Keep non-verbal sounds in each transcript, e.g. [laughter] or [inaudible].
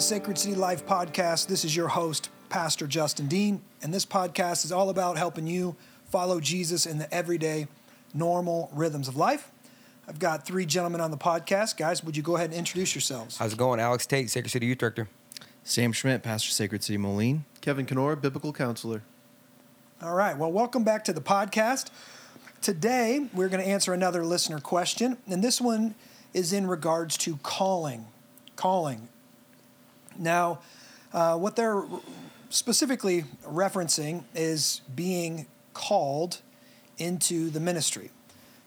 and welcome to the Sacred City Life podcast. This is your host, Pastor Justin Dean, and this podcast is all about helping you follow Jesus in the everyday, normal rhythms of life. I've got three gentlemen on the podcast. Guys, would you go ahead and introduce yourselves? How's it going? Alex Tate, Sacred City Youth Director. Sam Schmidt, Pastor Sacred City Moline. Kevin Kenora, Biblical Counselor. All right, well, welcome back to the podcast. Today, we're going to answer another listener question, and this one is in regards to calling. Calling. Now, uh, what they're specifically referencing is being called into the ministry.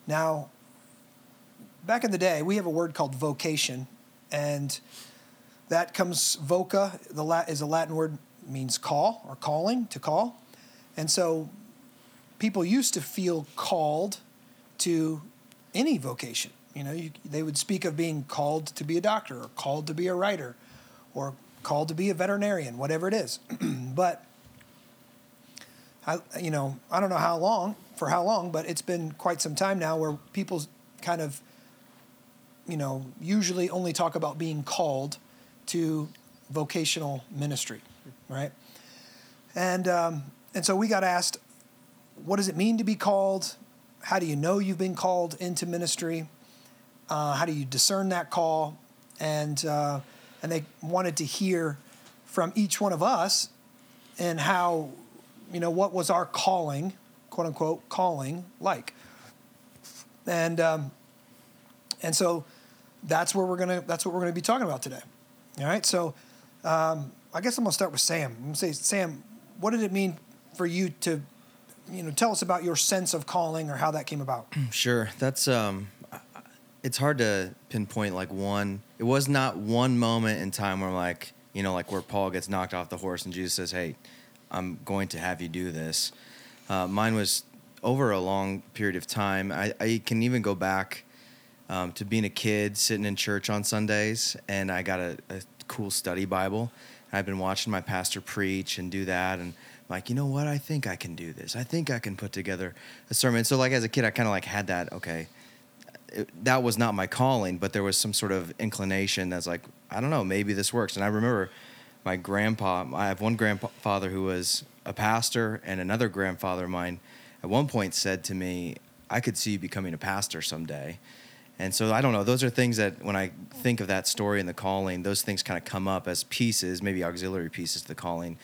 Now, back in the day, we have a word called vocation, and that comes voca. The lat is a Latin word means call or calling to call, and so people used to feel called to any vocation. You know, you, they would speak of being called to be a doctor or called to be a writer or called to be a veterinarian, whatever it is. [clears throat] but I, you know, I don't know how long, for how long, but it's been quite some time now where people kind of, you know, usually only talk about being called to vocational ministry, right? And um, and so we got asked, what does it mean to be called? How do you know you've been called into ministry? Uh, how do you discern that call? And uh, and they wanted to hear from each one of us and how, you know, what was our calling, quote unquote, calling like. And um, and so that's where we're gonna that's what we're gonna be talking about today. All right. So um, I guess I'm gonna start with Sam. I'm gonna say, Sam, what did it mean for you to, you know, tell us about your sense of calling or how that came about? Sure. That's um it's hard to pinpoint like one. It was not one moment in time where I'm like, you know, like where Paul gets knocked off the horse and Jesus says, "Hey, I'm going to have you do this." Uh, mine was over a long period of time. I, I can even go back um, to being a kid, sitting in church on Sundays, and I got a, a cool study Bible. I've been watching my pastor preach and do that, and I'm like, you know what? I think I can do this. I think I can put together a sermon. So, like as a kid, I kind of like had that. Okay, that was not my calling, but there was some sort of inclination that's like, I don't know, maybe this works. And I remember my grandpa, I have one grandfather who was a pastor, and another grandfather of mine at one point said to me, I could see you becoming a pastor someday. And so I don't know, those are things that when I think of that story and the calling, those things kind of come up as pieces, maybe auxiliary pieces to the calling.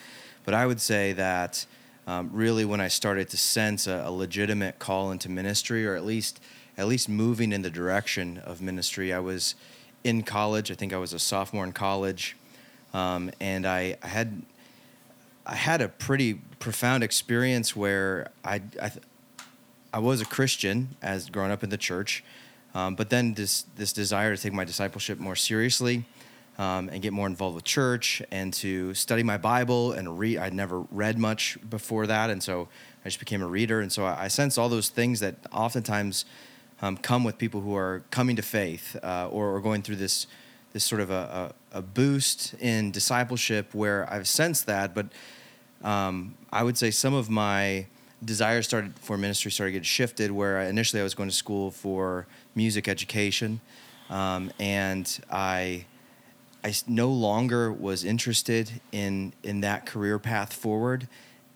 But I would say that um, really when I started to sense a, a legitimate call into ministry, or at least at least moving in the direction of ministry. I was in college. I think I was a sophomore in college, um, and I, I, had I had a pretty profound experience where I I, I was a Christian as growing up in the church, um, but then this this desire to take my discipleship more seriously. Um, and get more involved with church and to study my Bible and read. I'd never read much before that, and so I just became a reader. And so I, I sense all those things that oftentimes um, come with people who are coming to faith uh, or, or, going through this this sort of a, a, a, boost in discipleship where I've sensed that, but um, I would say some of my desires started for ministry started to get shifted. Where initially I was going to school for music education, um, and I I no longer was interested in in that career path forward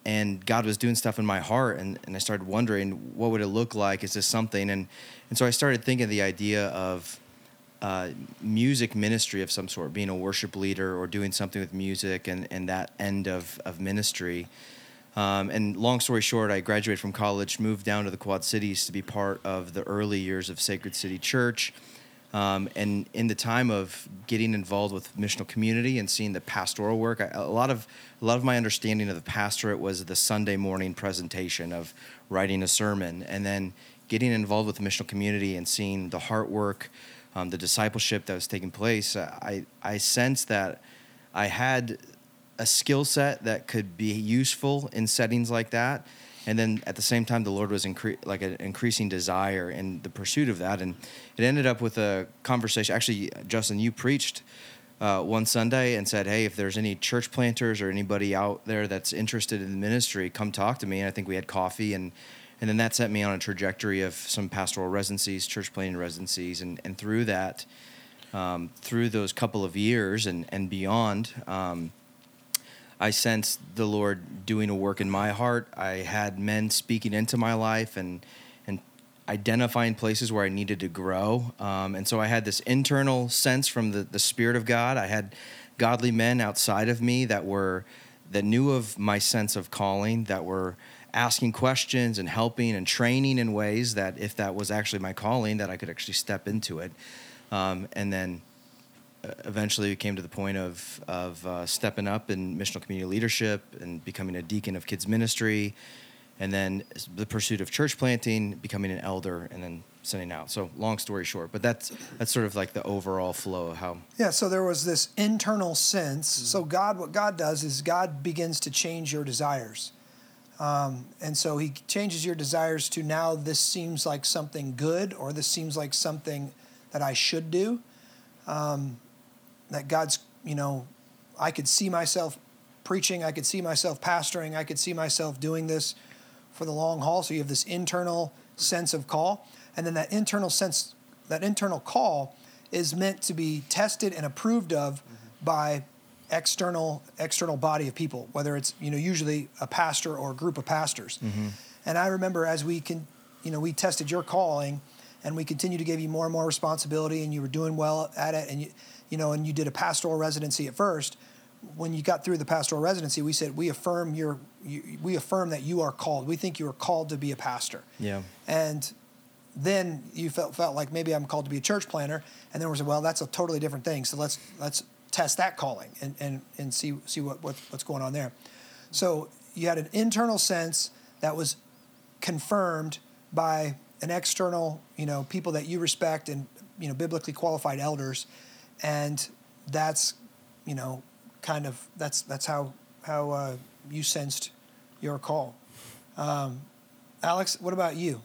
and God was doing stuff in my heart and, and I started wondering what would it look like? Is this something? And and so I started thinking of the idea of uh, music ministry of some sort, being a worship leader or doing something with music and, and that end of, of ministry. Um, and long story short, I graduated from college, moved down to the Quad Cities to be part of the early years of Sacred City Church. Um, and in the time of getting involved with missional community and seeing the pastoral work, I, a lot of a lot of my understanding of the pastorate was the Sunday morning presentation of writing a sermon, and then getting involved with the missional community and seeing the heart work, um, the discipleship that was taking place. I I sensed that I had a skill set that could be useful in settings like that and then at the same time the lord was incre- like an increasing desire in the pursuit of that and it ended up with a conversation actually justin you preached uh, one sunday and said hey if there's any church planters or anybody out there that's interested in the ministry come talk to me and i think we had coffee and and then that set me on a trajectory of some pastoral residencies church planting residencies and, and through that um, through those couple of years and and beyond. Um, I sensed the Lord doing a work in my heart. I had men speaking into my life and and identifying places where I needed to grow. Um, and so I had this internal sense from the, the Spirit of God. I had godly men outside of me that were that knew of my sense of calling, that were asking questions and helping and training in ways that if that was actually my calling, that I could actually step into it. Um, and then eventually we came to the point of of uh, stepping up in missional community leadership and becoming a deacon of kids ministry, and then the pursuit of church planting, becoming an elder, and then sending out. So long story short, but that's that's sort of like the overall flow of how. Yeah, so there was this internal sense. So God, what God does is God begins to change your desires. Um, and so he changes your desires to now this seems like something good or this seems like something that I should do. Um, that God's, you know, I could see myself preaching, I could see myself pastoring, I could see myself doing this for the long haul. So you have this internal sense of call. And then that internal sense, that internal call is meant to be tested and approved of mm-hmm. by external external body of people, whether it's you know usually a pastor or a group of pastors. Mm-hmm. And I remember as we can, you know, we tested your calling, and we continued to give you more and more responsibility, and you were doing well at it, and you, you know, and you did a pastoral residency at first. When you got through the pastoral residency, we said we affirm your, you, we affirm that you are called. We think you are called to be a pastor. Yeah. And then you felt felt like maybe I'm called to be a church planter, and then we said, well, that's a totally different thing. So let's let's test that calling and and, and see see what, what what's going on there. So you had an internal sense that was confirmed by an external, you know, people that you respect and you know biblically qualified elders, and that's you know kind of that's that's how how uh, you sensed your call. Um, Alex, what about you?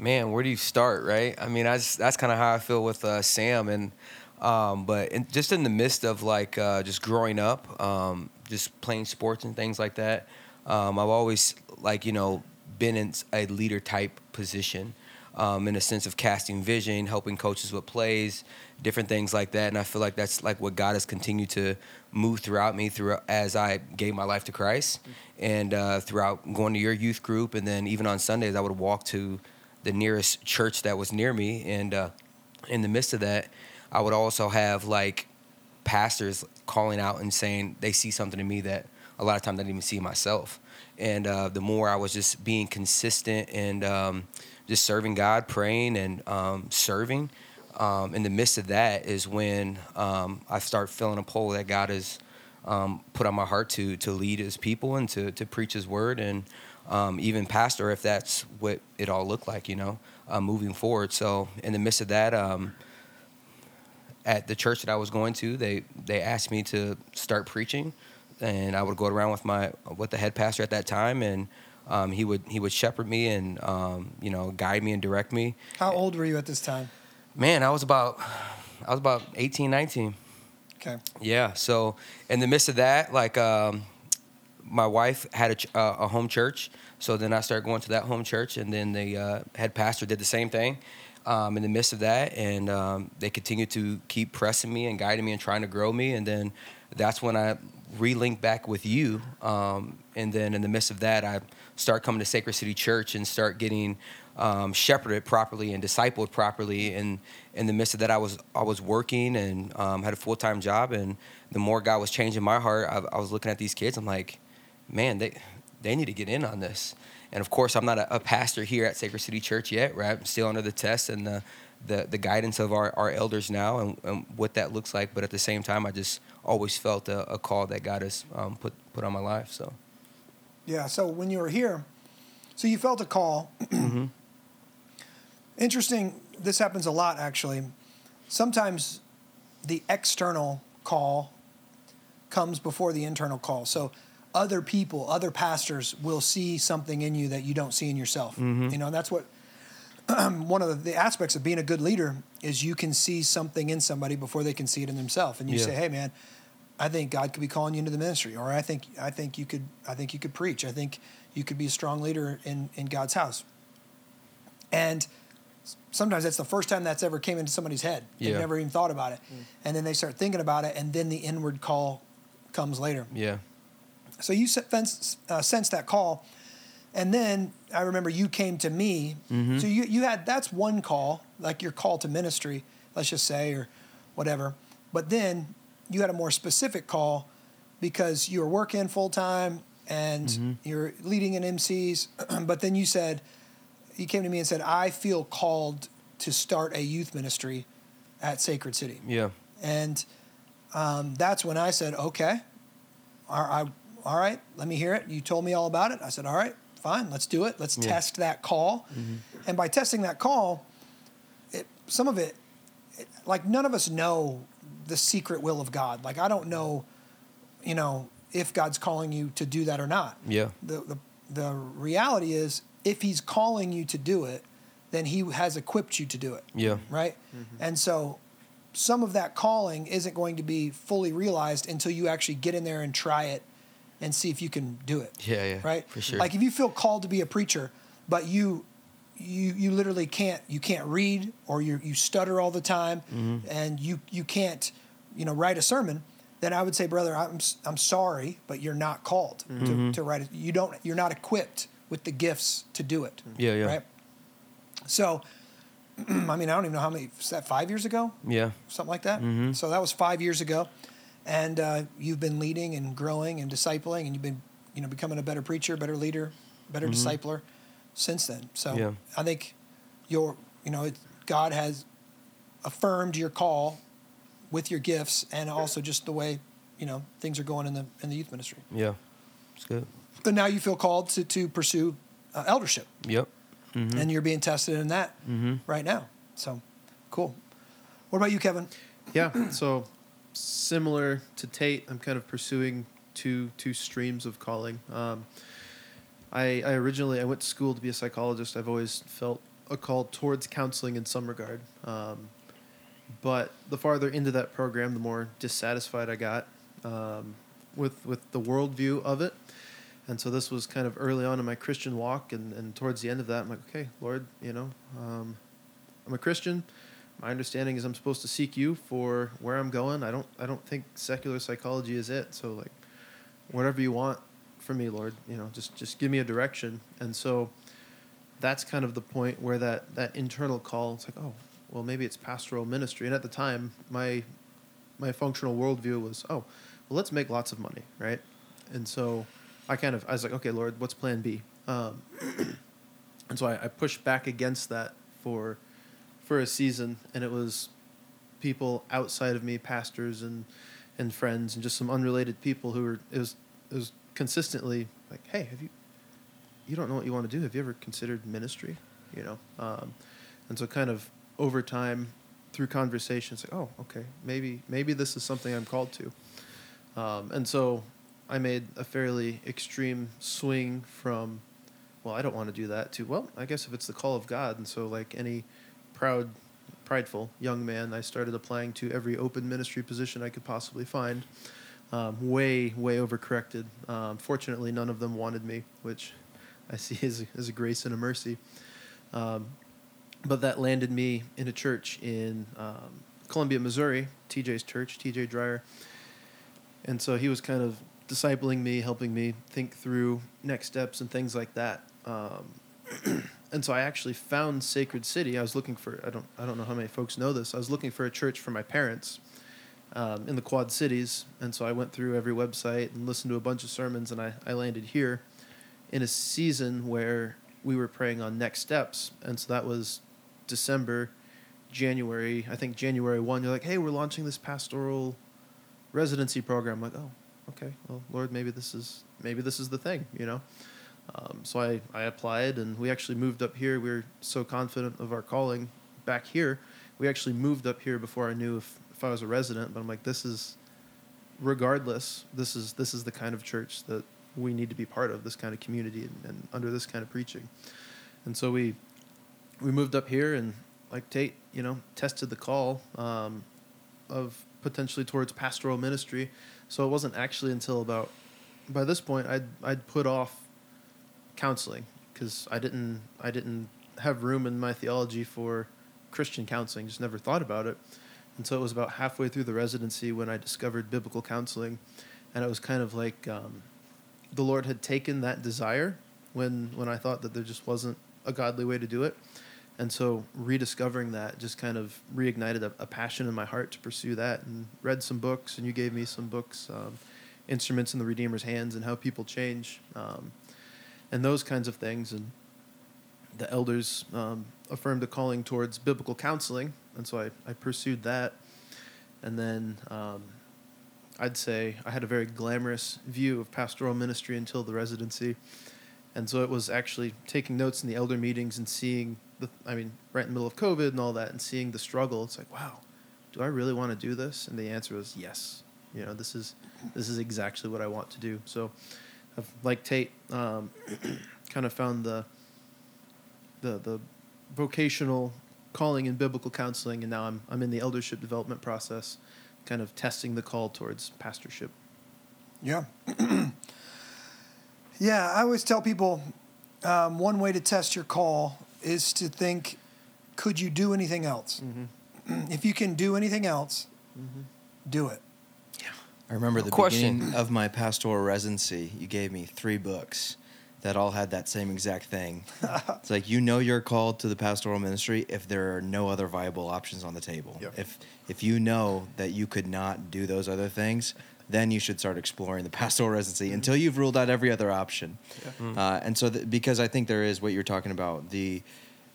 man, where do you start, right? I mean, that's that's kind of how I feel with uh, Sam, and um, but in, just in the midst of like uh, just growing up, um, just playing sports and things like that, um, I've always like you know been in a leader type position. Um, in a sense of casting vision, helping coaches with plays, different things like that, and I feel like that's like what God has continued to move throughout me through as I gave my life to Christ, and uh, throughout going to your youth group, and then even on Sundays I would walk to the nearest church that was near me. And uh, in the midst of that, I would also have like pastors calling out and saying they see something in me that a lot of times I didn't even see myself. And uh, the more I was just being consistent and um, just serving God, praying and um, serving, um, in the midst of that is when um, I start feeling a pull that God has um, put on my heart to to lead His people and to to preach His word. And um, even pastor if that's what it all looked like, you know, uh, moving forward. So in the midst of that, um, at the church that I was going to, they they asked me to start preaching, and I would go around with my with the head pastor at that time, and um, he would he would shepherd me and um, you know guide me and direct me. How old were you at this time? Man, I was about I was about 18, 19. Okay. Yeah. So in the midst of that, like um, my wife had a, uh, a, home church, so then I started going to that home church, and then the uh, head pastor did the same thing. Um, in the midst of that, and um, they continued to keep pressing me and guiding me and trying to grow me, and then that's when I relinked back with you. Um, and then in the midst of that, I start coming to Sacred City Church and start getting um, shepherded properly and discipled properly. And in the midst of that, I was I was working and um, had a full time job. And the more God was changing my heart, I, I was looking at these kids. I'm like, man, they they need to get in on this. And of course, I'm not a, a pastor here at Sacred City Church yet, right? I'm still under the test and the the, the guidance of our, our elders now and, and what that looks like. But at the same time, I just always felt a, a call that God has um, put put on my life. So, yeah. So when you were here, so you felt a call. mm-hmm. Interesting. This happens a lot, actually. Sometimes the external call comes before the internal call. So other people, other pastors will see something in you that you don't see in yourself. Mm-hmm. You know, and that's what [clears throat] one of the aspects of being a good leader is you can see something in somebody before they can see it in themselves, and you yeah. say, "Hey, man, I think God could be calling you into the ministry, or I think I think you could I think you could preach. I think you could be a strong leader in in God's house." And sometimes that's the first time that's ever came into somebody's head. They've Yeah. never even thought about it. And then they start thinking about it, and then the inward call comes later. Yeah. So you se- fence- uh, sensed that call, and then I remember you came to me. So you you had that's one call, like your call to ministry, let's just say, or whatever. But then you had a more specific call because you were working full time and you're leading in MCs. [clears throat] but then you said, you came to me and said, I feel called to start a youth ministry at Sacred City. Yeah. And um, that's when I said, okay, all right, all right, let me hear it. You told me all about it. I said, all right, fine, let's do it. Let's Yeah. test that call. And by testing that call, it, some of it, it, like none of us know the secret will of God. Like I don't know, you know, if God's calling you to do that or not. Yeah. The, the, the reality is, if He's calling you to do it, then He has equipped you to do it Yeah. right? Mm-hmm. And so some of that calling isn't going to be fully realized until you actually get in there and try it and see if you can do it. Yeah, yeah, Right? for sure. Like if you feel called to be a preacher, but you you you literally can't you can't read or you you stutter all the time Mm-hmm. and you you can't you know write a sermon then I would say brother I'm I'm sorry but you're not called Mm-hmm. to, to write it you don't you're not equipped with the gifts to do it Yeah, yeah. right so [clears throat] I mean I don't even know how many was that 5 years ago Yeah. something like that. Mhm. So that was five years ago, and uh, you've been leading and growing and discipling, and you've been you know becoming a better preacher, better leader, better discipler since then. So Yeah. I think your you know it, God has affirmed your call with your gifts and also just the way you know things are going in the in the youth ministry. Yeah. It's good. But now you feel called to to pursue uh, eldership, Yep. Mm-hmm. and you're being tested in that right now. So cool. What about you, Kevin? Yeah. So similar to Tate, I'm kind of pursuing two two streams of calling. Um, I, I originally I went to school to be a psychologist. I've always felt a call towards counseling in some regard. Um, but the farther into that program, the more dissatisfied I got um, with with the worldview of it. And so this was kind of early on in my Christian walk, and, and towards the end of that, I'm like, okay, Lord, you know, um, I'm a Christian. My understanding is I'm supposed to seek you for where I'm going. I don't I don't think secular psychology is it. So like, whatever you want from me, Lord, you know, just just give me a direction. And so that's kind of the point where that that internal call. It's like, oh, well, maybe it's pastoral ministry. And at the time, my my functional worldview was, oh, well, let's make lots of money, right? And so I kind of I was like, okay, Lord, what's Plan B? Um, [clears throat] and so I, I pushed back against that for for a season, and it was people outside of me, pastors and and friends, and just some unrelated people who were it was it was consistently like, hey, have you you don't know what you want to do? Have you ever considered ministry? You know, um, and so kind of over time through conversations, like, oh, okay, maybe maybe this is something I'm called to, um, and so I made a fairly extreme swing from, well, I don't want to do that to, well, I guess if it's the call of God, and so like any proud, prideful young man, I started applying to every open ministry position I could possibly find. Um, way, way overcorrected. Um, fortunately, none of them wanted me, which I see [laughs] as a, as a grace and a mercy. Um, but that landed me in a church in um, Columbia, Missouri, TJ's church, TJ Dreyer. And so he was kind of discipling me, helping me think through next steps and things like that. Um, [clears throat] and so I actually found Sacred City. I was looking for I don't I don't know how many folks know this. I was looking for a church for my parents um, in the Quad Cities, and so I went through every website and listened to a bunch of sermons, and I, I landed here in a season where we were praying on next steps, and so that was December, January. I think January one. You're like, hey, we're launching this pastoral residency program. I'm like, oh, okay, well, Lord, maybe this is maybe this is the thing, you know. Um, so I, I applied, and we actually moved up here. We were so confident of our calling back here. We actually moved up here before I knew if, if I was a resident. But I'm like, this is, regardless, this is this is the kind of church that we need to be part of. This kind of community and, and under this kind of preaching. And so we we moved up here, and like Tate, you know, tested the call um, of potentially towards pastoral ministry. So it wasn't actually until about by this point I'd I'd put off counseling because I didn't I didn't have room in my theology for Christian counseling. Just never thought about it. And so it was about halfway through the residency when I discovered biblical counseling, and it was kind of like um, the Lord had taken that desire when when I thought that there just wasn't a godly way to do it. And so rediscovering that just kind of reignited a, a passion in my heart to pursue that and read some books and you gave me some books, um, Instruments in the Redeemer's Hands and How People Change, um, and those kinds of things. And the elders um, affirmed a calling towards biblical counseling. And so I, I pursued that. And then um, I'd say I had a very glamorous view of pastoral ministry until the residency. And so it was actually taking notes in the elder meetings and seeing the, I mean, right in the middle of COVID and all that, and seeing the struggle. It's like, wow, do I really want to do this? And the answer was yes. You know, this is this is exactly what I want to do. So, I've like Tate, um, [clears throat] kind of found the the the vocational calling in biblical counseling, and now I'm I'm in the eldership development process, kind of testing the call towards pastorship. Yeah. [clears throat] yeah, I always tell people um, one way to test your call is to think, could you do anything else? Mm-hmm. [clears throat] if you can do anything else, do it. Yeah. I remember the Question. beginning of my pastoral residency. You gave me three books that all had that same exact thing. [laughs] it's like you know you're called to the pastoral ministry if there are no other viable options on the table. Yep. If if you know that you could not do those other things, then you should start exploring the [laughs] pastoral residency until you've ruled out every other option. Uh, and so, th- because I think there is what you're talking about, the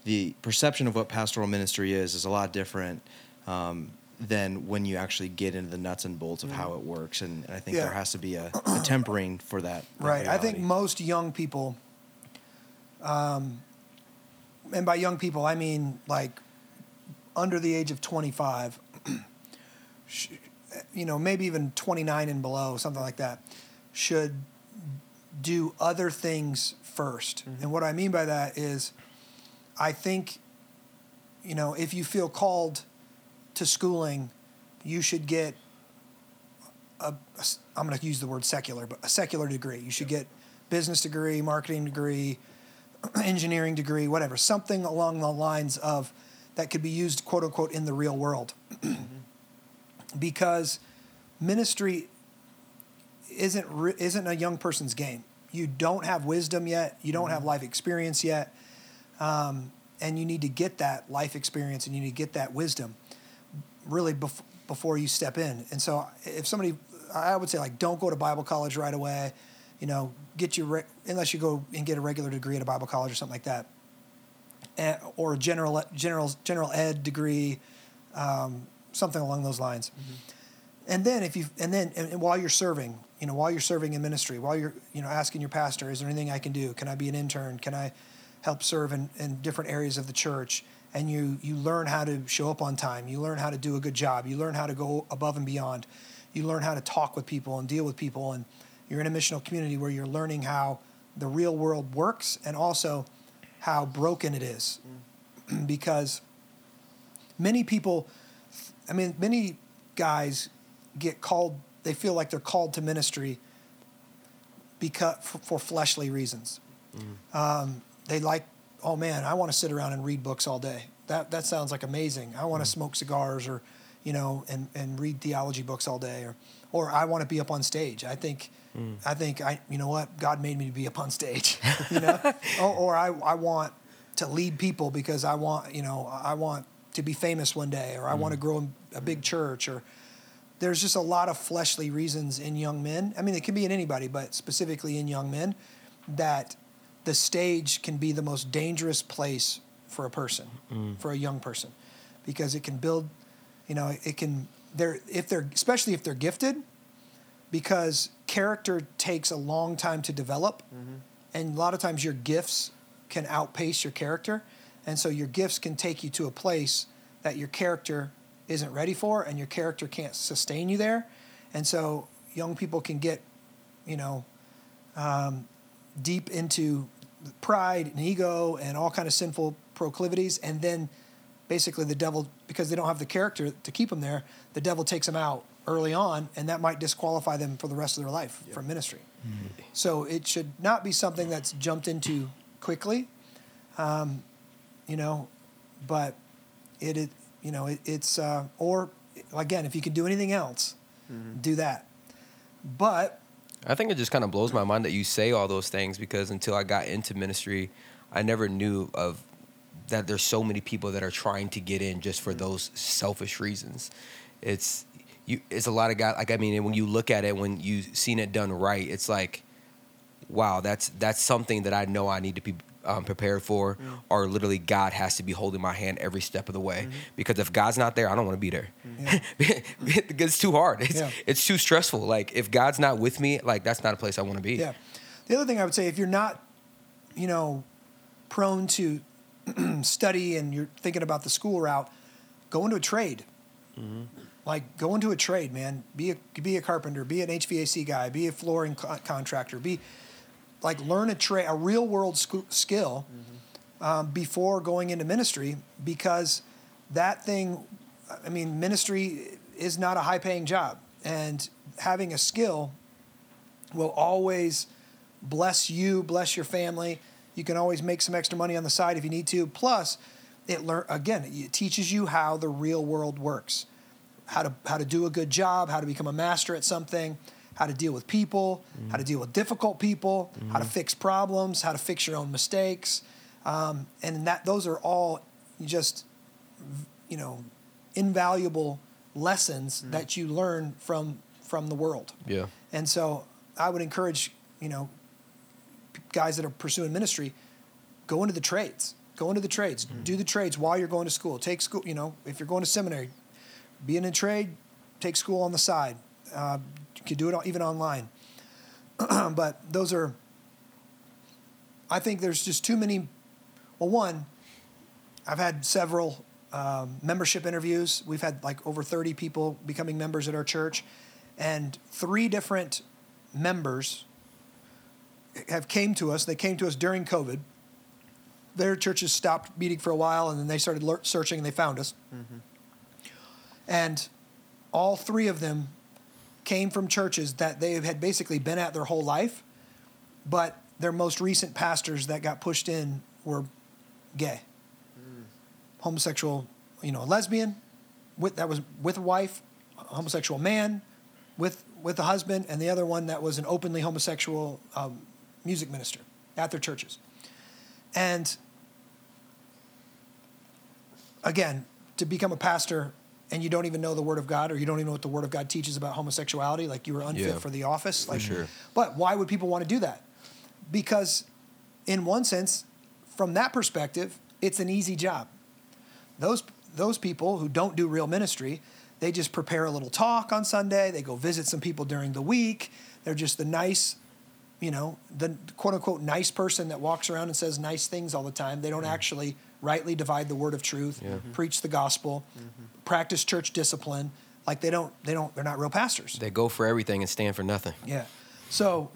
the perception of what pastoral ministry is is a lot different um, than when you actually get into the nuts and bolts of how it works. And, and I think Yeah. there has to be a, a tempering for that. Right. I think most young people, um, and by young people, I mean like under the age of 25, [clears throat] you know, maybe even 29 and below, something like that, should do other things 1st And what I mean by that is, I think, you know, if you feel called to schooling, you should get a, a I'm going to use the word secular, but a secular degree. You should get business degree, marketing degree, [clears throat] engineering degree, whatever, something along the lines of that could be used quote unquote in the real world. [clears throat] because ministry isn't re- isn't a young person's game. You don't have wisdom yet. You don't have life experience yet, um, and you need to get that life experience and you need to get that wisdom really bef- before you step in. And so, if somebody, I would say like, don't go to Bible college right away. You know, get your re- unless you go and get a regular degree at a Bible college or something like that, Eh, or a general general general ed degree, um, something along those lines. And then if you and then and, and while you're serving, you know, while you're serving in ministry, while you're you know asking your pastor, is there anything I can do? Can I be an intern? Can I help serve in, in different areas of the church? And you you learn how to show up on time. You learn how to do a good job. You learn how to go above and beyond. You learn how to talk with people and deal with people. And you're in a missional community where you're learning how the real world works and also how broken it is, [clears throat] because many people I mean, many guys get called. They feel like they're called to ministry because for, for fleshly reasons. Um, they like, oh man, I want to sit around and read books all day. That that sounds like amazing. I want to mm. smoke cigars or, you know, and, and read theology books all day, or or I want to be up on stage. I think. Mm. I think I, you know what, God made me to be up on stage, [laughs] [laughs] you know, or, or I, I want to lead people because I want, you know, I want to be famous one day, or I mm. want to grow a big church, or there's just a lot of fleshly reasons in young men. I mean, it can be in anybody, but specifically in young men, that the stage can be the most dangerous place for a person, for a young person, because it can build, you know, it can. They're if they're especially if they're gifted, because character takes a long time to develop, and a lot of times your gifts can outpace your character, and so your gifts can take you to a place that your character isn't ready for, and your character can't sustain you there, and so young people can get, you know, um, deep into pride and ego and all kind of sinful proclivities, and then basically the devil, because they don't have the character to keep them there, the devil takes them out early on, and that might disqualify them for the rest of their life from ministry. So it should not be something that's jumped into quickly. Um, you know, but it, it you know, it, it's, uh, or again, if you can do anything else, do that. But I think it just kind of blows my mind that you say all those things because until I got into ministry, I never knew of that there's so many people that are trying to get in just for mm. those selfish reasons. It's you it's a lot of guys like I mean when you look at it when you've seen it done right, it's like wow, that's that's something that I know I need to be um, prepared for, mm. or literally God has to be holding my hand every step of the way. Mm-hmm. Because if God's not there, I don't want to be there. because mm-hmm. [laughs] it's too hard. It's Yeah. it's too stressful. Like if God's not with me, like that's not a place I want to be. Yeah. The other thing I would say, if you're not, you know, prone to [clears throat] study and you're thinking about the school route, go into a trade. Mm-hmm. Like go into a trade, man. Be a be a carpenter. Be an HVAC guy. Be a flooring co- contractor. Be like learn a trade, a real world sc- skill um, before going into ministry because that thing. I mean, ministry is not a high paying job, and having a skill will always bless you, bless your family. You can always make some extra money on the side if you need to. Plus, it learn again, it teaches you how the real world works. How to how to do a good job, how to become a master at something, how to deal with people, how to deal with difficult people, how to fix problems, how to fix your own mistakes. Um, and that those are all just you know invaluable lessons that you learn from from the world. Yeah. And so I would encourage, you know, guys that are pursuing ministry, go into the trades. Go into the trades. Do the trades while you're going to school. Take school, you know, if you're going to seminary, be in a trade, take school on the side. Uh, you could do it even online. [clears throat] but those are, I think there's just too many. Well, one, I've had several um, membership interviews. We've had like over 30 people becoming members at our church, and three different members have came to us. They came to us during COVID. Their churches stopped meeting for a while, and then they started searching, and they found us. And all three of them came from churches that they had basically been at their whole life, but their most recent pastors that got pushed in were gay homosexual, you know, a lesbian with that was with a wife, a homosexual man with with a husband, and the other one that was an openly homosexual um, music minister at their churches. And again, to become a pastor and you don't even know the Word of God, or you don't even know what the Word of God teaches about homosexuality, like you were unfit Yeah. for the office, like. sure. But why would people want to do that? Because, in one sense, from that perspective, it's an easy job those those people who don't do real ministry, they just prepare a little talk on Sunday. They go visit some people during the week. They're just the nice, you know, the quote unquote nice person that walks around and says nice things all the time. They don't mm. actually rightly divide the word of truth, mm-hmm. preach the gospel, mm-hmm. practice church discipline. Like they don't, they don't, they're not real pastors. They go for everything and stand for nothing. Yeah. So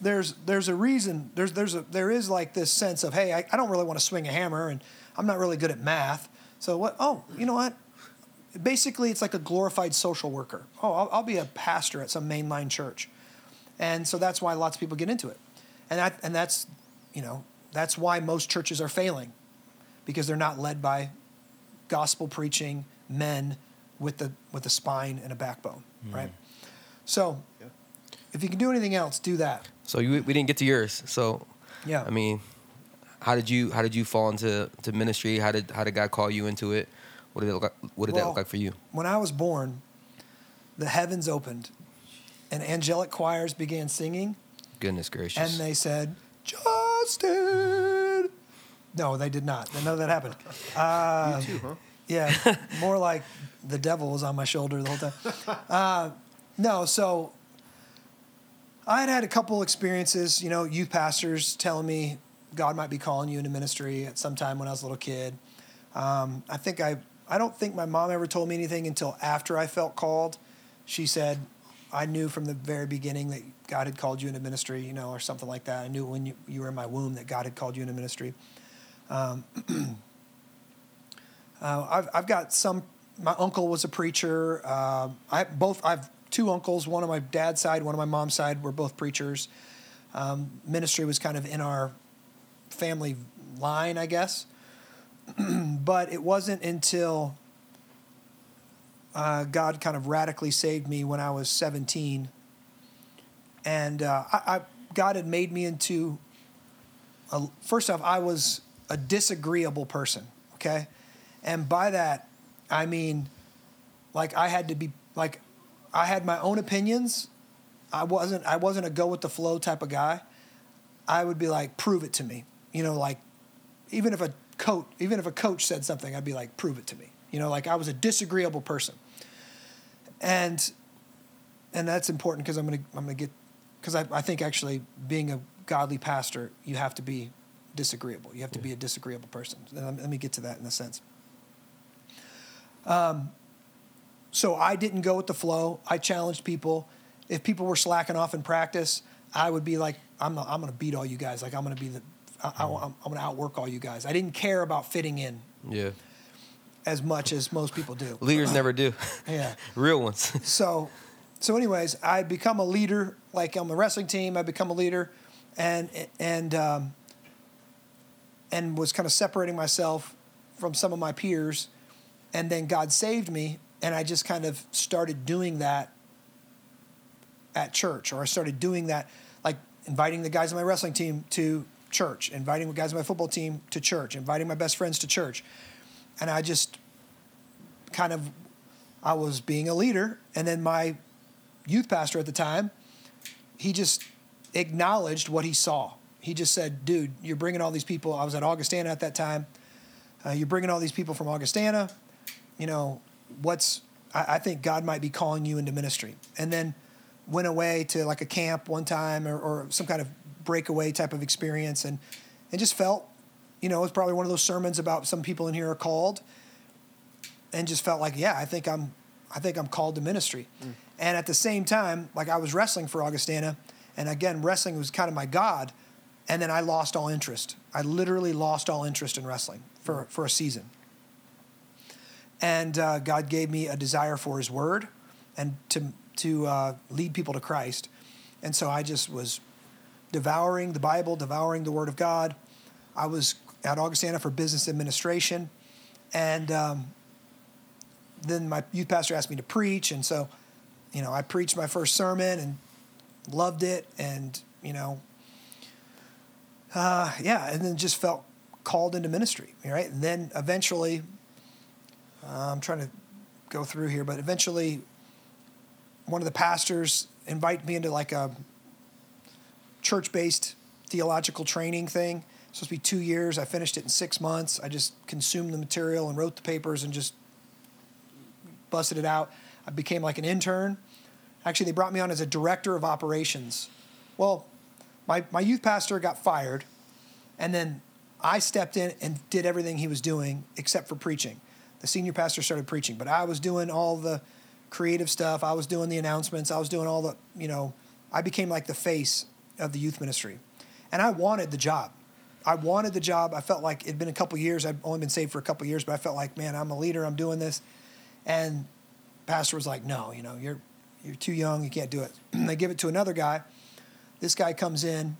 there's there's a reason there's there's a there is like this sense of hey I, I don't really want to swing a hammer and I'm not really good at math. So what? Oh, you know what? Basically, it's like a glorified social worker. Oh, I'll, I'll be a pastor at some mainline church, and so that's why lots of people get into it, and that and that's you know that's why most churches are failing, because they're not led by gospel preaching men with the with a spine and a backbone, hmm. right? So if you can do anything else, do that. So you, we didn't get to yours. So Yeah. I mean, how did you how did you fall into to ministry? How did how did God call you into it? What did it look like, what did that look like for you? when I was born, the heavens opened, and angelic choirs began singing, Goodness gracious. and they said, "Justin." No, they did not. None of that happened. [laughs] Uh, you too, huh? Yeah, [laughs] more like the devil was on my shoulder the whole time. Uh, no, so I had had a couple experiences, you know, youth pastors telling me God might be calling you into ministry at some time when I was a little kid. Um, I think I, I don't think my mom ever told me anything until after I felt called. She said, I knew from the very beginning that God had called you into ministry, you know, or something like that. I knew when you, you were in my womb that God had called you into ministry. Um, [clears throat] uh, I've, I've got some. My uncle was a preacher. Uh, I both. I've two uncles. One on my dad's side, one on my mom's side. Were both preachers. Um, ministry was kind of in our family line, I guess. [clears throat] but it wasn't until uh, God kind of radically saved me when I was 17. And uh, I, I, God had made me into, a, first off, I was a disagreeable person, okay? And by that, I mean, like I had to be, like, I had my own opinions. I wasn't, I wasn't a go with the flow type of guy. I would be like, prove it to me. You know, like, even if a coach, even if a coach said something, I'd be like, prove it to me. You know, like I was a disagreeable person and and that's important because I'm gonna I'm gonna get because I, I think actually being a godly pastor you have to be disagreeable. You have to be a disagreeable person. Let me get to that in a sense. Um, so I didn't go with the flow. I challenged people. If people were slacking off in practice I would be like I'm I'm gonna beat all you guys. Like I'm gonna be the I, I, I'm, I'm gonna outwork all you guys. I didn't care about fitting in Yeah. as much as most people do. Leaders never do. [laughs] yeah. [laughs] Real ones. [laughs] so so anyways i become a leader like on the wrestling team i become a leader and and um, and was kind of separating myself from some of my peers and then god saved me and i just kind of started doing that at church or i started doing that like inviting the guys on my wrestling team to church inviting the guys on my football team to church inviting my best friends to church and i just kind of I was being a leader, and then my youth pastor at the time, he just acknowledged what he saw. He just said, "Dude, you're bringing all these people." I was at Augustana at that time. Uh, you're bringing all these people from Augustana. You know, what's? I, I think God might be calling you into ministry. And then went away to like a camp one time or, or some kind of breakaway type of experience, and and just felt, you know, it was probably one of those sermons about some people in here are called and just felt like, yeah, I think I'm, I think I'm called to ministry. And at the same time, like I was wrestling for Augustana, and again, wrestling was kind of my god. And then I lost all interest. I literally lost all interest in wrestling for for a season. And uh, God gave me a desire for His Word, and to to uh, lead people to Christ. And so I just was devouring the Bible, devouring the Word of God. I was at Augustana for business administration, and um, then my youth pastor asked me to preach, and so, you know, I preached my first sermon and loved it, and you know, uh, yeah, and then just felt called into ministry, right? And then eventually, uh, I'm trying to go through here, but eventually, one of the pastors invited me into like a church-based theological training thing. Supposed to be two years. I finished it in six months. I just consumed the material and wrote the papers and just busted it out. I became like an intern. Actually, they brought me on as a director of operations. Well, my, my youth pastor got fired, and then I stepped in and did everything he was doing except for preaching. The senior pastor started preaching, but I was doing all the creative stuff. I was doing the announcements. I was doing all the, you know, I became like the face of the youth ministry. And I wanted the job. I wanted the job. I felt like it'd been a couple years. I'd only been saved for a couple years, but I felt like, man, I'm a leader. I'm doing this. And pastor was like, no, you know, you're you're too young. You can't do it. And [clears throat] they give it to another guy. This guy comes in,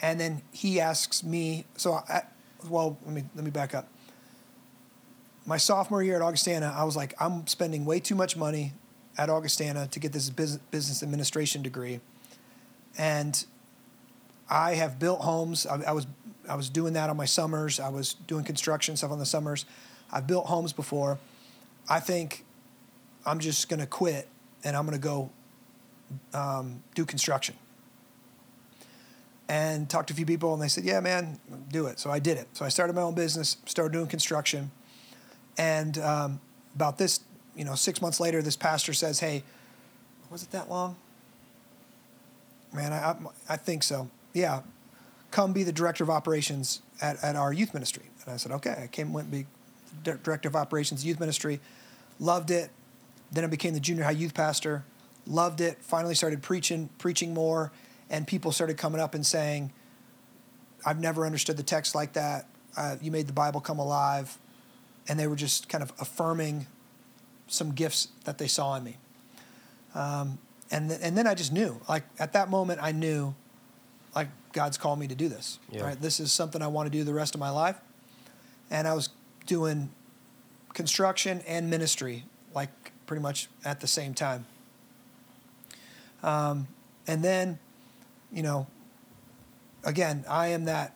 and then he asks me. So, I, well, let me let me back up. My sophomore year at Augustana, I was like, I'm spending way too much money at Augustana to get this business administration degree, and I have built homes. I, I was I was doing that on my summers. I was doing construction stuff on the summers. I've built homes before. I think I'm just going to quit and I'm going to go um, do construction. And talked to a few people, and they said, "Yeah, man, do it." So I did it. So I started my own business, started doing construction, and um, about this, you know, six months later, this pastor says, "Hey, was it that long?" Man, I, I, I think so. Yeah, come be the director of operations at, at our youth ministry. And I said, okay. I came, went be director of operations, youth ministry, loved it. Then I became the junior high youth pastor, loved it. Finally started preaching, preaching more, and people started coming up and saying, I've never understood the text like that. Uh, you made the Bible come alive. And they were just kind of affirming some gifts that they saw in me. Um, and, th- and then I just knew, like at that moment, I knew like God's called me to do this. Yeah. Right? This is something I want to do the rest of my life. And I was doing construction and ministry, like pretty much at the same time. Um, and then, you know, again, I am that.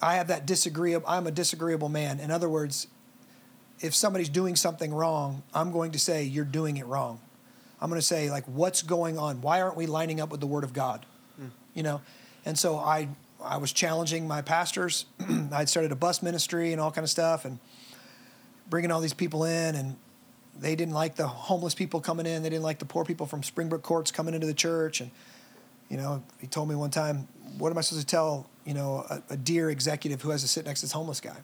I have that disagreeable. I'm a disagreeable man. In other words, if somebody's doing something wrong, I'm going to say you're doing it wrong. I'm going to say like, what's going on? Why aren't we lining up with the Word of God? Hmm. You know, and so I I was challenging my pastors. [clears throat] I'd started a bus ministry and all kind of stuff, and bringing all these people in, and they didn't like the homeless people coming in. They didn't like the poor people from Springbrook Courts coming into the church, and you know, he told me one time, "What am I supposed to tell you know a, a dear executive who has to sit next to this homeless guy?"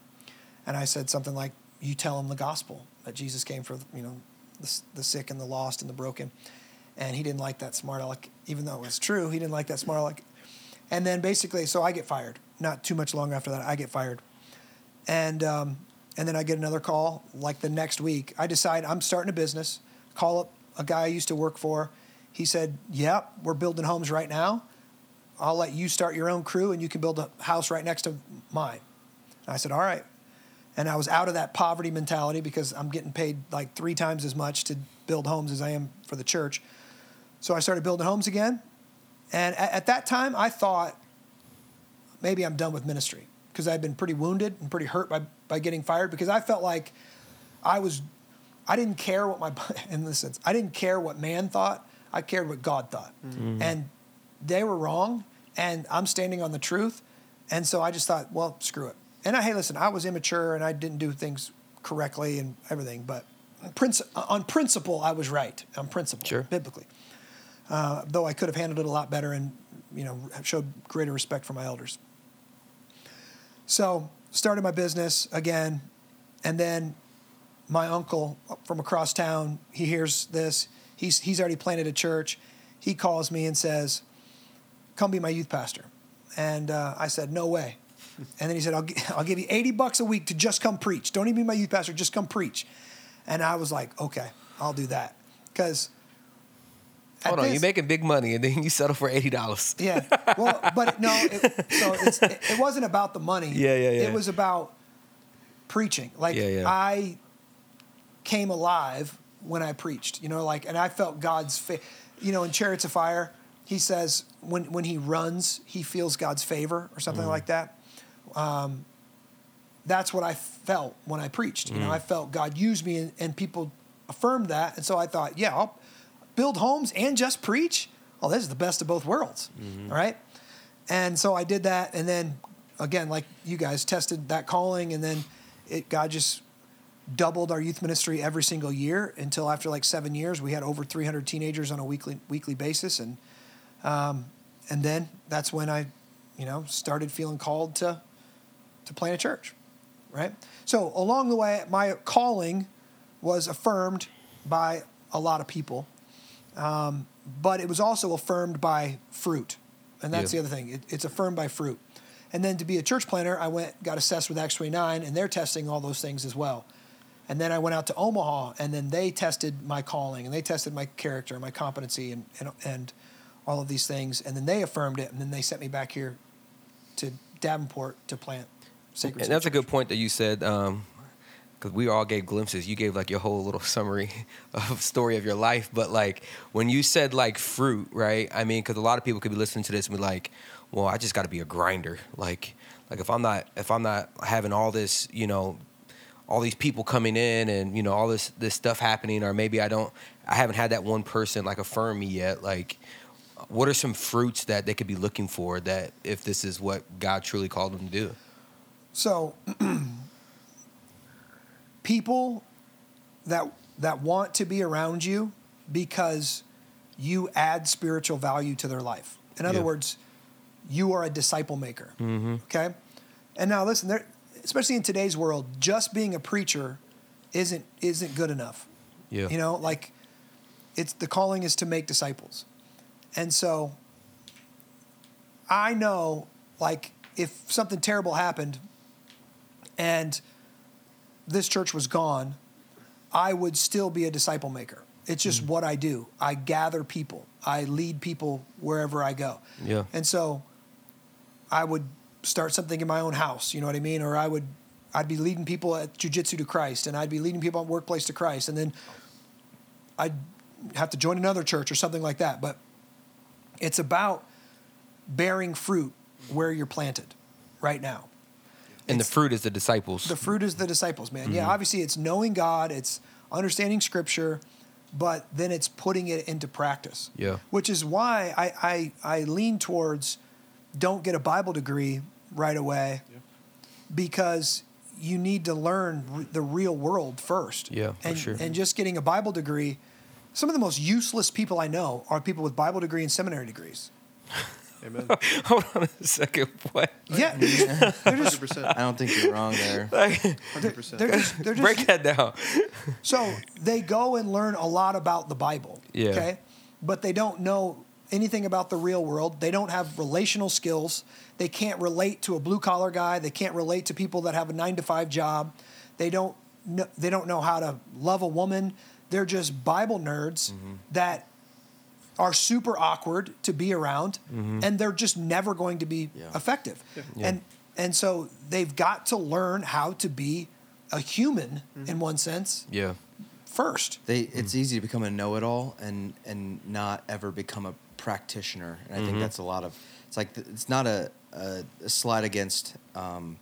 And I said something like, "You tell him the gospel that Jesus came for you know the, the sick and the lost and the broken." And he didn't like that smart aleck, even though it was true. He didn't like that smart aleck. And then basically, so I get fired. Not too much long after that, I get fired. And um, and then I get another call like the next week. I decide I'm starting a business. Call up a guy I used to work for. He said, "Yep, we're building homes right now. I'll let you start your own crew, and you can build a house right next to mine." And I said, "All right." And I was out of that poverty mentality because I'm getting paid like three times as much to build homes as I am for the church. So I started building homes again. And at, at that time, I thought maybe I'm done with ministry because I'd been pretty wounded and pretty hurt by, by getting fired because I felt like I was, I didn't care what my, [laughs] in this sense, I didn't care what man thought. I cared what God thought. Mm-hmm. And they were wrong. And I'm standing on the truth. And so I just thought, well, screw it. And I, hey, listen, I was immature and I didn't do things correctly and everything, but princ- on principle, I was right. On principle, Sure. biblically. Uh, though I could have handled it a lot better and, you know, showed greater respect for my elders. So started my business again, and then my uncle from across town, he hears this. He's he's already planted a church. He calls me and says, "Come be my youth pastor." And uh, I said, "No way." And then he said, I'll, gi- I'll give you 80 bucks a week to just come preach. Don't even be my youth pastor, just come preach. And I was like, okay, I'll do that. Because. Hold on, you're making big money and then you settle for eighty dollars. [laughs] Yeah. Well, but no, it, so it's, it, it wasn't about the money. Yeah, yeah, yeah. It was about preaching. Like Yeah, yeah. I came alive when I preached, you know, like, and I felt God's, fa- you know, in Chariots of Fire, he says when, when he runs, he feels God's favor or something Mm. like that. Um, that's what I felt when I preached. You know, Mm. I felt God used me and, and people affirmed that. And so I thought, yeah, I'll build homes and just preach. Oh, this is the best of both worlds. Mm-hmm. All right. And so I did that. And then again, like you guys tested that calling and then it, God just doubled our youth ministry every single year until after like seven years, we had over 300 teenagers on a weekly, weekly basis. And, um, and then that's when I, you know, started feeling called to, to plant a church, right? So along the way, my calling was affirmed by a lot of people, um, but it was also affirmed by fruit, and that's Yeah. the other thing. It, it's affirmed by fruit. And then to be a church planter, I went got assessed with Acts 29, and they're testing all those things as well. And then I went out to Omaha, and then they tested my calling, and they tested my character, my competency, and and, and all of these things, and then they affirmed it, and then they sent me back here to Davenport to plant Sacred. And that's a good point that you said, because we all gave glimpses. You gave like your whole little [laughs] summary of story of your life, but like when you said like fruit, right? I mean, because a lot of people could be listening to this and be like, "Well, I just got to be a grinder." Like, like if I'm not if I'm not having all this, you know, all these people coming in and you know all this this stuff happening, or maybe I don't, I haven't had that one person like affirm me yet, like. What are some fruits that they could be looking for that if this is what God truly called them to do? So [clears throat] people that that want to be around you because you add spiritual value to their life. In other Yeah. words, you are a disciple maker. Mm-hmm. Okay? And now listen, there especially in today's world, just being a preacher isn't isn't good enough. Yeah. You know, like it's the calling is to make disciples. And so I know like if something terrible happened and this church was gone, I would still be a disciple maker. It's just mm. what I do. I gather people. I lead people wherever I go. Yeah. And so I would start something in my own house, you know what I mean? Or I would I'd be leading people at jujitsu to Christ, and I'd be leading people at workplace to Christ, and then I'd have to join another church or something like that. But it's about bearing fruit where you're planted right now. And the fruit is the disciples. The fruit is the disciples, man. Yeah, Mm-hmm. obviously it's knowing God, it's understanding Scripture, but then it's putting it into practice. Yeah. Which is why I I, I lean towards don't get a Bible degree right away, because you need to learn r- the real world first. Yeah, for and sure. and just getting a Bible degree. Some of the most useless people I know are people with Bible degree and seminary degrees. [laughs] Amen. [laughs] Hold on a second. What? Yeah, [laughs] they're just 100%. I don't think you're wrong there. [laughs] Like, 100%. they're just they're just break that down. So they go and learn a lot about the Bible. Yeah. Okay. But they don't know anything about the real world. They don't have relational skills. They can't relate to a blue collar guy. They can't relate to people that have a nine to five job. They don't know, they don't know how to love a woman. They're just Bible nerds Mm-hmm. that are super awkward to be around mm-hmm. and they're just never going to be Yeah. effective. Yeah. And and so they've got to learn how to be a human mm-hmm. in one sense Yeah. first. They it's easy to become a know-it-all and and not ever become a practitioner. And I think mm-hmm. that's a lot of it's like it's not a a, a slide against um,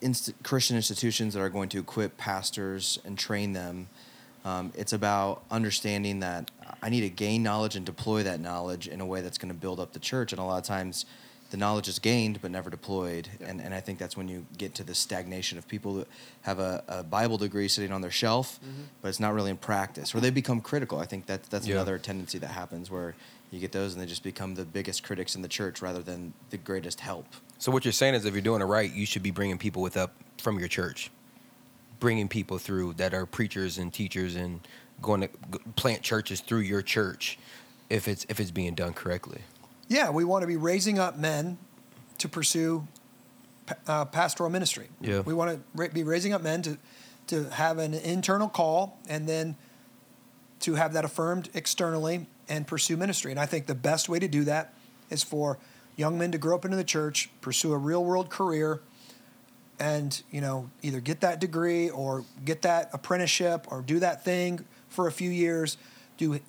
inst- Christian institutions that are going to equip pastors and train them. Um, it's about understanding that I need to gain knowledge and deploy that knowledge in a way that's going to build up the church. And a lot of times, the knowledge is gained but never deployed. And, and I think that's when you get to the stagnation of people that have a, a Bible degree sitting on their shelf, but it's not really in practice, or they become critical. I think that that's Yeah. another tendency that happens where you get those and they just become the biggest critics in the church rather than the greatest help. So what you're saying is, if you're doing it right, you should be bringing people with up from your church, bringing people through that are preachers and teachers and going to plant churches through your church, if it's if it's being done correctly. Yeah, we want to be raising up men to pursue uh, pastoral ministry. Yeah. We want to ra- be raising up men to to have an internal call and then to have that affirmed externally and pursue ministry. And I think the best way to do that is for young men to grow up into the church, pursue a real world career, and you know either get that degree or get that apprenticeship or do that thing for a few years, do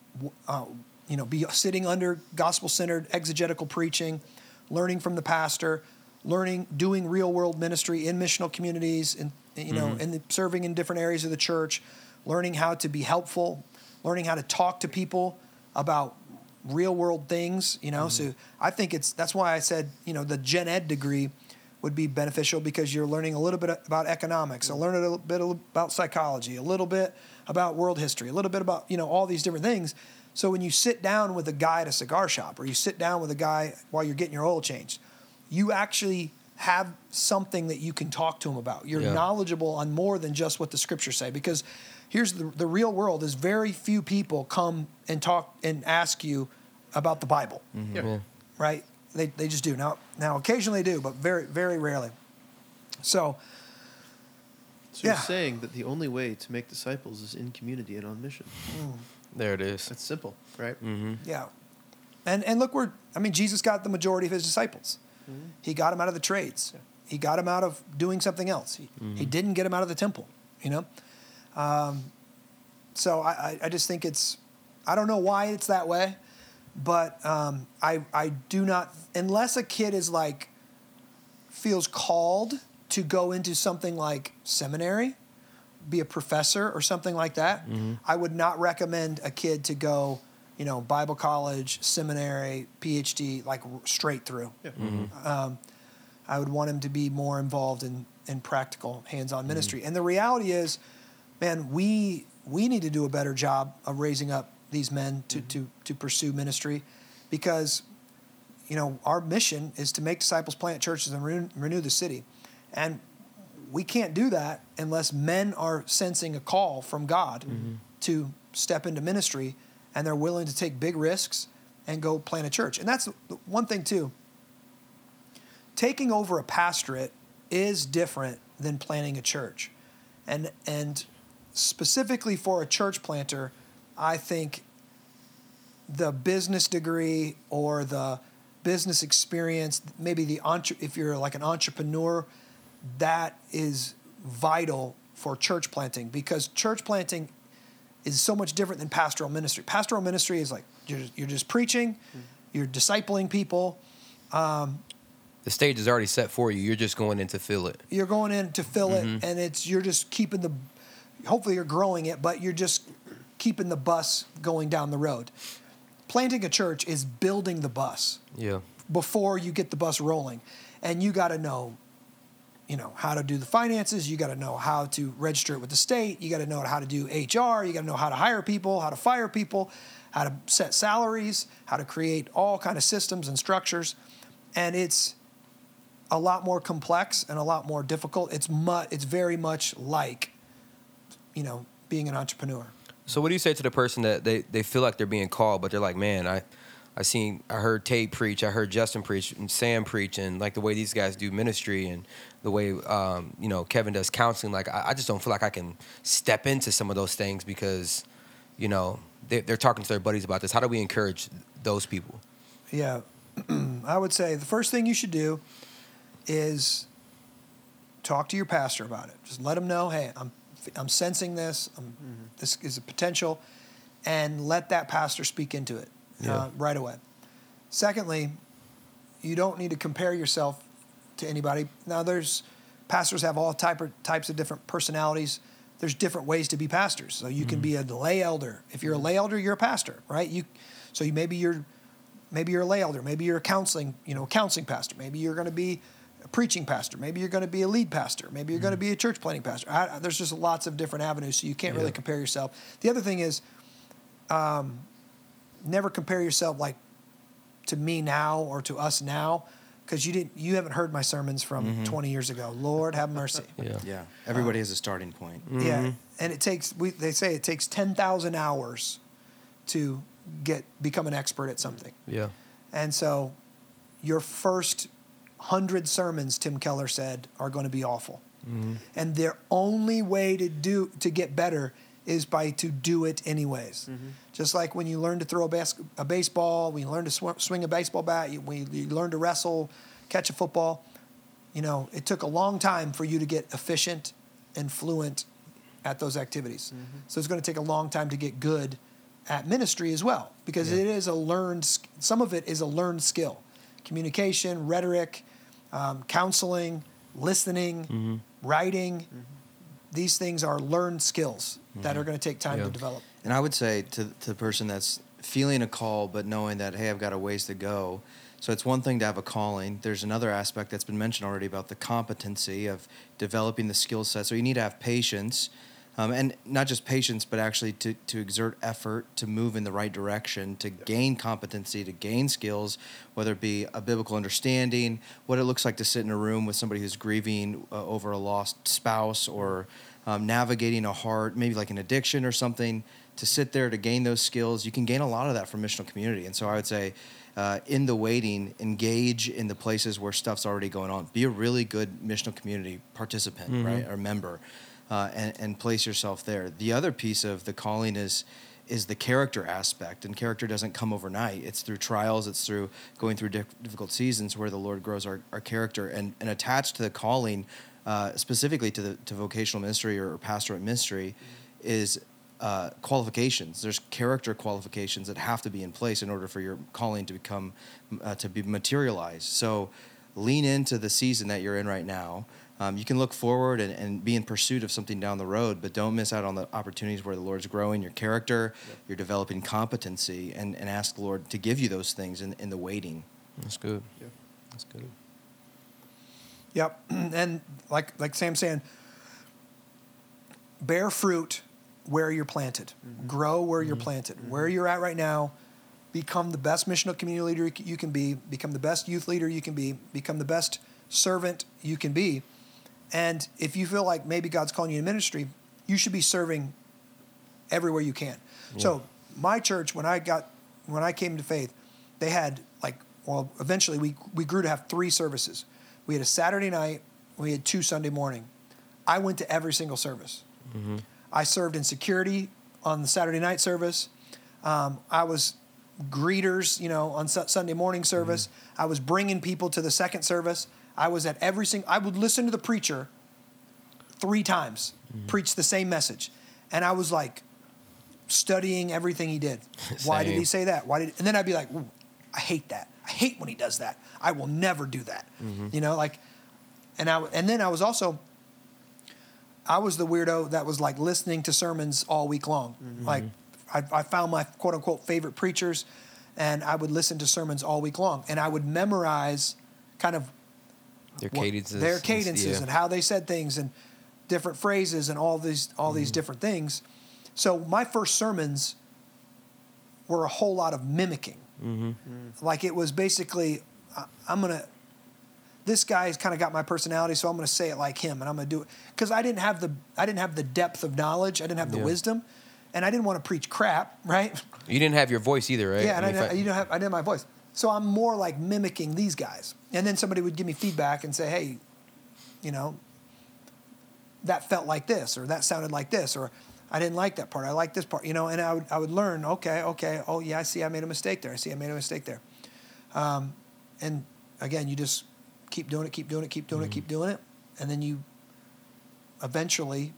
uh, you know be sitting under gospel centered exegetical preaching, learning from the pastor, learning doing real world ministry in missional communities and you know Mm-hmm. and the, serving in different areas of the church, learning how to be helpful, learning how to talk to people about real world things, you know. Mm-hmm. So I think it's that's why I said, you know, the gen ed degree would be beneficial because you're learning a little bit about economics, a mm-hmm. learn a little bit about psychology, a little bit about world history, a little bit about, you know, all these different things. So when you sit down with a guy at a cigar shop or you sit down with a guy while you're getting your oil changed, you actually have something that you can talk to him about. You're Yeah. knowledgeable on more than just what the scriptures say because here's the the real world is very few people come and talk and ask you about the Bible mm-hmm. Yeah. Yeah. right? They, they just do. Now, now occasionally they do, but very, very rarely. So, So Yeah. you're saying that the only way to make disciples is in community and on mission. There it is. That's simple, right? Mm-hmm. yeah. And, and look, where, I mean, Jesus got the majority of his disciples. He got them out of the trades. Yeah. He got them out of doing something else. He, he didn't get them out of the temple, you know? Um, so I, I, I just think it's, I don't know why it's that way, but um, I, I do not, unless a kid is like, feels called to go into something like seminary, be a professor or something like that, I would not recommend a kid to go, you know, Bible college, seminary, PhD, like straight through. Yeah. Um, I would want him to be more involved in, in practical hands-on ministry. And the reality is, man, we we need to do a better job of raising up these men to mm-hmm. to to pursue ministry, because you know our mission is to make disciples, plant churches, and renew, renew the city, and we can't do that unless men are sensing a call from God mm-hmm. to step into ministry, and they're willing to take big risks and go plant a church. And that's one thing too taking over a pastorate is different than planting a church. And and specifically for a church planter, I think the business degree or the business experience, maybe the entre- if you're like an entrepreneur, that is vital for church planting because church planting is so much different than pastoral ministry. Pastoral ministry is like you're, you're just preaching, mm-hmm. you're discipling people, um, The stage is already set for you. You're just going in to fill it. you're going in to fill it, mm-hmm. and it's you're just keeping the. Hopefully, you're growing it, but you're just keeping the bus going down the road. Planting a church is building the bus Yeah. before you get the bus rolling, and you got to know, you know, how to do the finances. You got to know how to register it with the state. You got to know how to do HR. You got to know how to hire people, how to fire people, how to set salaries, how to create all kind of systems and structures, and it's a lot more complex and a lot more difficult. It's mu- it's very much like, you know, being an entrepreneur. So what do you say to the person that they, they feel like they're being called, but they're like, man, I, I seen, I heard Tate preach, I heard Justin preach, and Sam preach, and like the way these guys do ministry, and the way um, you know Kevin does counseling. Like I, I just don't feel like I can step into some of those things because, you know, they, they're talking to their buddies about this. How do we encourage those people? Yeah, [clears throat] I would say the first thing you should do is talk to your pastor about it. Just let him know, hey, I'm I'm sensing this. I'm, This is a potential, and let that pastor speak into it Yeah. uh, right away. Secondly, you don't need to compare yourself to anybody. Now, there's pastors have all type of, types of different personalities. There's different ways to be pastors. So you can be mm-hmm. a lay elder. If you're a lay elder, you're a pastor, right? You, so you, maybe you're maybe you're a lay elder. Maybe you're a counseling, you know, counseling pastor. Maybe you're going to be a preaching pastor. Maybe you're going to be a lead pastor. Maybe you're going to mm. be a church planting pastor. I, there's just lots of different avenues, so you can't really compare yourself. The other thing is, um, never compare yourself like to me now or to us now, because you didn't, you haven't heard my sermons from mm-hmm. 20 years ago. Lord have mercy. [laughs] Yeah. Yeah. Everybody has a starting point. Mm-hmm. Yeah, and it takes we they say it takes ten thousand hours to get become an expert at something, Yeah. and so your first hundred sermons, Tim Keller said, are going to be awful, mm-hmm. and their only way to do to get better is by to do it anyways. Mm-hmm. Just like when you learn to throw a, bas- a baseball, when you learn to sw- swing a baseball bat, you, when you learn to wrestle, catch a football, you know, it took a long time for you to get efficient and fluent at those activities. Mm-hmm. So it's going to take a long time to get good at ministry as well, because it is a learned. Some of it is a learned skill: communication, rhetoric, um, counseling, listening, mm-hmm. writing. Mm-hmm. These things are learned skills that are mm-hmm. going to take time Yeah. to develop. And I would say to, to the person that's feeling a call, but knowing that, hey, I've got a ways to go. So it's one thing to have a calling. There's another aspect that's been mentioned already about the competency of developing the skill set. So you need to have patience. Um, and not just patience, but actually to, to exert effort to move in the right direction, to gain competency, to gain skills, whether it be a biblical understanding, what it looks like to sit in a room with somebody who's grieving uh, over a lost spouse, or um, navigating a hard, maybe like an addiction or something, to sit there to gain those skills. You can gain a lot of that from missional community. And so I would say, uh, in the waiting, engage in the places where stuff's already going on. Be a really good missional community participant, right, or member, uh, and, and place yourself there. The other piece of the calling is is the character aspect, and character doesn't come overnight. It's through trials, it's through going through difficult seasons where the Lord grows our, our character, and and attached to the calling, uh, specifically to the to vocational ministry or pastorate ministry, is uh, qualifications. There's character qualifications that have to be in place in order for your calling to become uh, to be materialized. So lean into the season that you're in right now. Um, you can look forward and, and be in pursuit of something down the road, but don't miss out on the opportunities where the Lord's growing your character, you're developing competency, and, and ask the Lord to give you those things in, in the waiting. That's good. Yeah. That's good. Yep. [clears throat] And like like Sam's saying, bear fruit where you're planted. Mm-hmm. Grow where you're mm-hmm. planted. Mm-hmm. Where you're at right now, become the best missional community leader you can be, become the best youth leader you can be, become the best servant you can be. And if you feel like maybe God's calling you to ministry, you should be serving everywhere you can. So my church, when I got when I came to faith, they had like well, eventually we we grew to have three services. We had a Saturday night, we had two Sunday morning. I went to every single service. I served in security on the Saturday night service. Um, I was greeters, you know, on Su- Sunday morning service. I was bringing people to the second service. I was at every single. I would listen to the preacher three times, mm-hmm. preach the same message. And I was like studying everything he did. [laughs] Why did he say that? Why did and then I'd be like, I hate that. I hate when he does that. I will never do that. Mm-hmm. You know, like and I and then I was also I was the weirdo that was like listening to sermons all week long. Mm-hmm. Like I, I found my quote unquote favorite preachers and I would listen to sermons all week long and I would memorize kind of Their what- cadences. their and- yeah. and how they said things and different phrases and all these all Mm-hmm. these different things. So my first sermons were a whole lot of mimicking. Mm-hmm. Like it was basically, I- I'm gonna. This guy's kind of got my personality, so I'm gonna say it like him, and I'm gonna do it because I didn't have the I didn't have the depth of knowledge, I didn't have the Yeah. wisdom, and I didn't want to preach crap, [laughs] right? You didn't have your voice either, right? Yeah, and I, mean, if didn't, you don't have, I didn't have my voice. So I'm more like mimicking these guys. And then somebody would give me feedback and say, hey, you know, that felt like this, or that sounded like this, or I didn't like that part. I like this part, you know, and I would, I would learn, okay, okay, oh, yeah, I see I made a mistake there. I see I made a mistake there. Um, and again, you just keep doing it, keep doing it, keep doing it, keep doing it. And then you eventually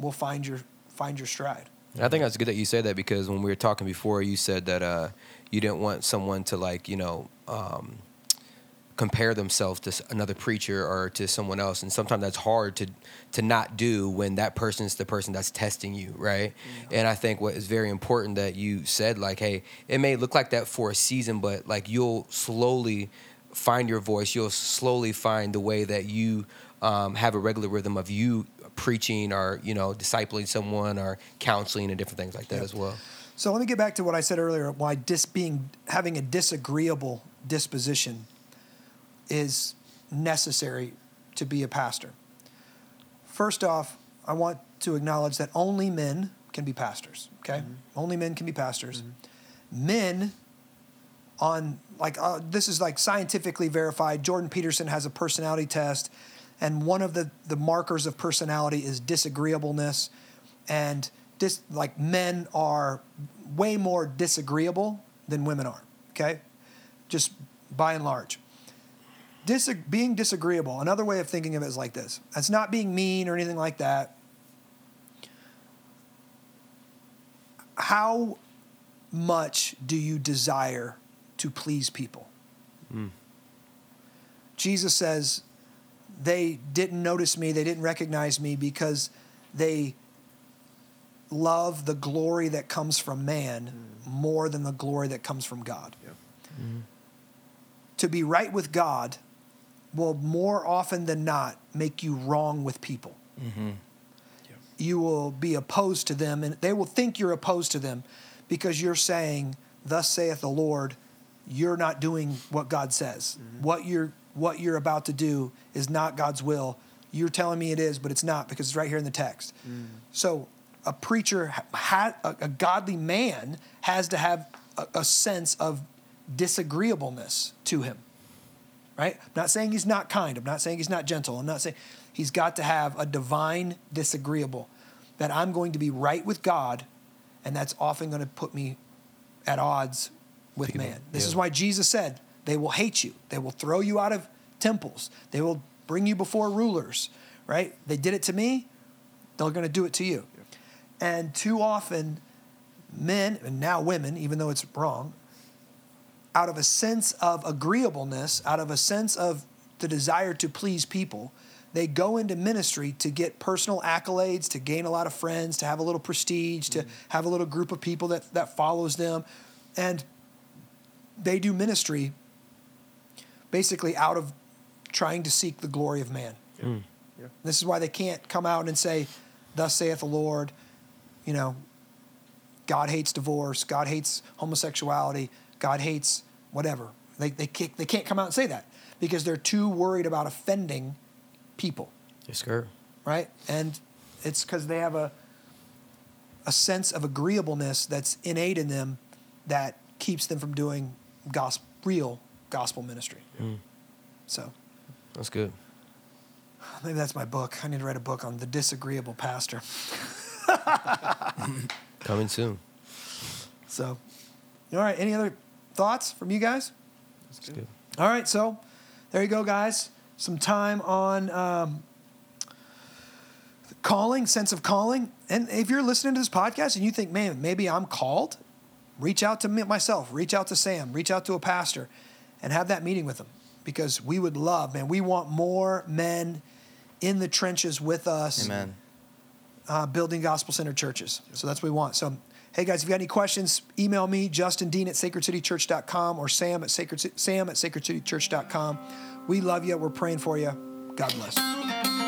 will find your, find your stride. And I think that's good that you said that because when we were talking before, you said that uh, you didn't want someone to like you know um, compare themselves to another preacher or to someone else, and sometimes that's hard to to not do when that person's the person that's testing you, right? And I think what is very important that you said, like, hey, it may look like that for a season, but like you'll slowly find your voice. You'll slowly find the way that you um, have a regular rhythm of you preaching or you know discipling someone or counseling and different things like that Yep. as well. So let me get back to what I said earlier. Why dis being having a disagreeable disposition is necessary to be a pastor. First off, I want to acknowledge that only men can be pastors. Okay, only men can be pastors. Men on like uh, this is like scientifically verified. Jordan Peterson has a personality test, and one of the the markers of personality is disagreeableness, and dis like men are way more disagreeable than women are. Okay, just by and large. Dis- being disagreeable. Another way of thinking of it is like this. It's not being mean or anything like that. How much do you desire to please people? Hmm. Jesus says, they didn't notice me, they didn't recognize me because they love the glory that comes from man mm. more than the glory that comes from God. Mm-hmm. To be right with God will more often than not make you wrong with people. Mm-hmm. You will be opposed to them, and they will think you're opposed to them because you're saying, Thus saith the Lord, you're not doing what God says. Mm-hmm. What you're what you're about to do is not God's will. You're telling me it is, but it's not because it's right here in the text. Mm. So a preacher, ha- a, a godly man, has to have a, a sense of disagreeableness to him. Right? I'm not saying he's not kind. I'm not saying he's not gentle. I'm not saying he's got to have a divine disagreeable that I'm going to be right with God, and that's often going to put me at odds with man. This is why Jesus said, They will hate you, they will throw you out of temples, they will bring you before rulers, right? They did it to me, they're going to do it to you. And too often, men, and now women, even though it's wrong, out of a sense of agreeableness, out of a sense of the desire to please people, they go into ministry to get personal accolades, to gain a lot of friends, to have a little prestige, to mm-hmm. have a little group of people that, that follows them. And they do ministry basically out of trying to seek the glory of man. Mm. Yeah. This is why they can't come out and say, Thus saith the Lord, you know, God hates divorce, God hates homosexuality, God hates whatever. They, they, can't, they can't come out and say that because they're too worried about offending people, Yes, sir. right? And it's because they have a, a sense of agreeableness that's innate in them that keeps them from doing gospel, real gospel ministry. So That's good. maybe that's my book. I need to write a book on the disagreeable pastor. [laughs] Coming soon. So, all right. Any other thoughts from you guys? That's good. All right. So, there you go, guys. Some time on um, calling, sense of calling. And if you're listening to this podcast and you think, man, maybe I'm called, reach out to me myself, reach out to Sam, reach out to a pastor, and have that meeting with them because we would love, man, we want more men in the trenches with us, Amen. uh, building gospel centered churches. So that's what we want. So, hey guys, if you got any questions, email me, Justin Dean at sacredcitychurch.com or Sam at, sacred, Sam at sacredcitychurch.com. We love you. We're praying for you. God bless.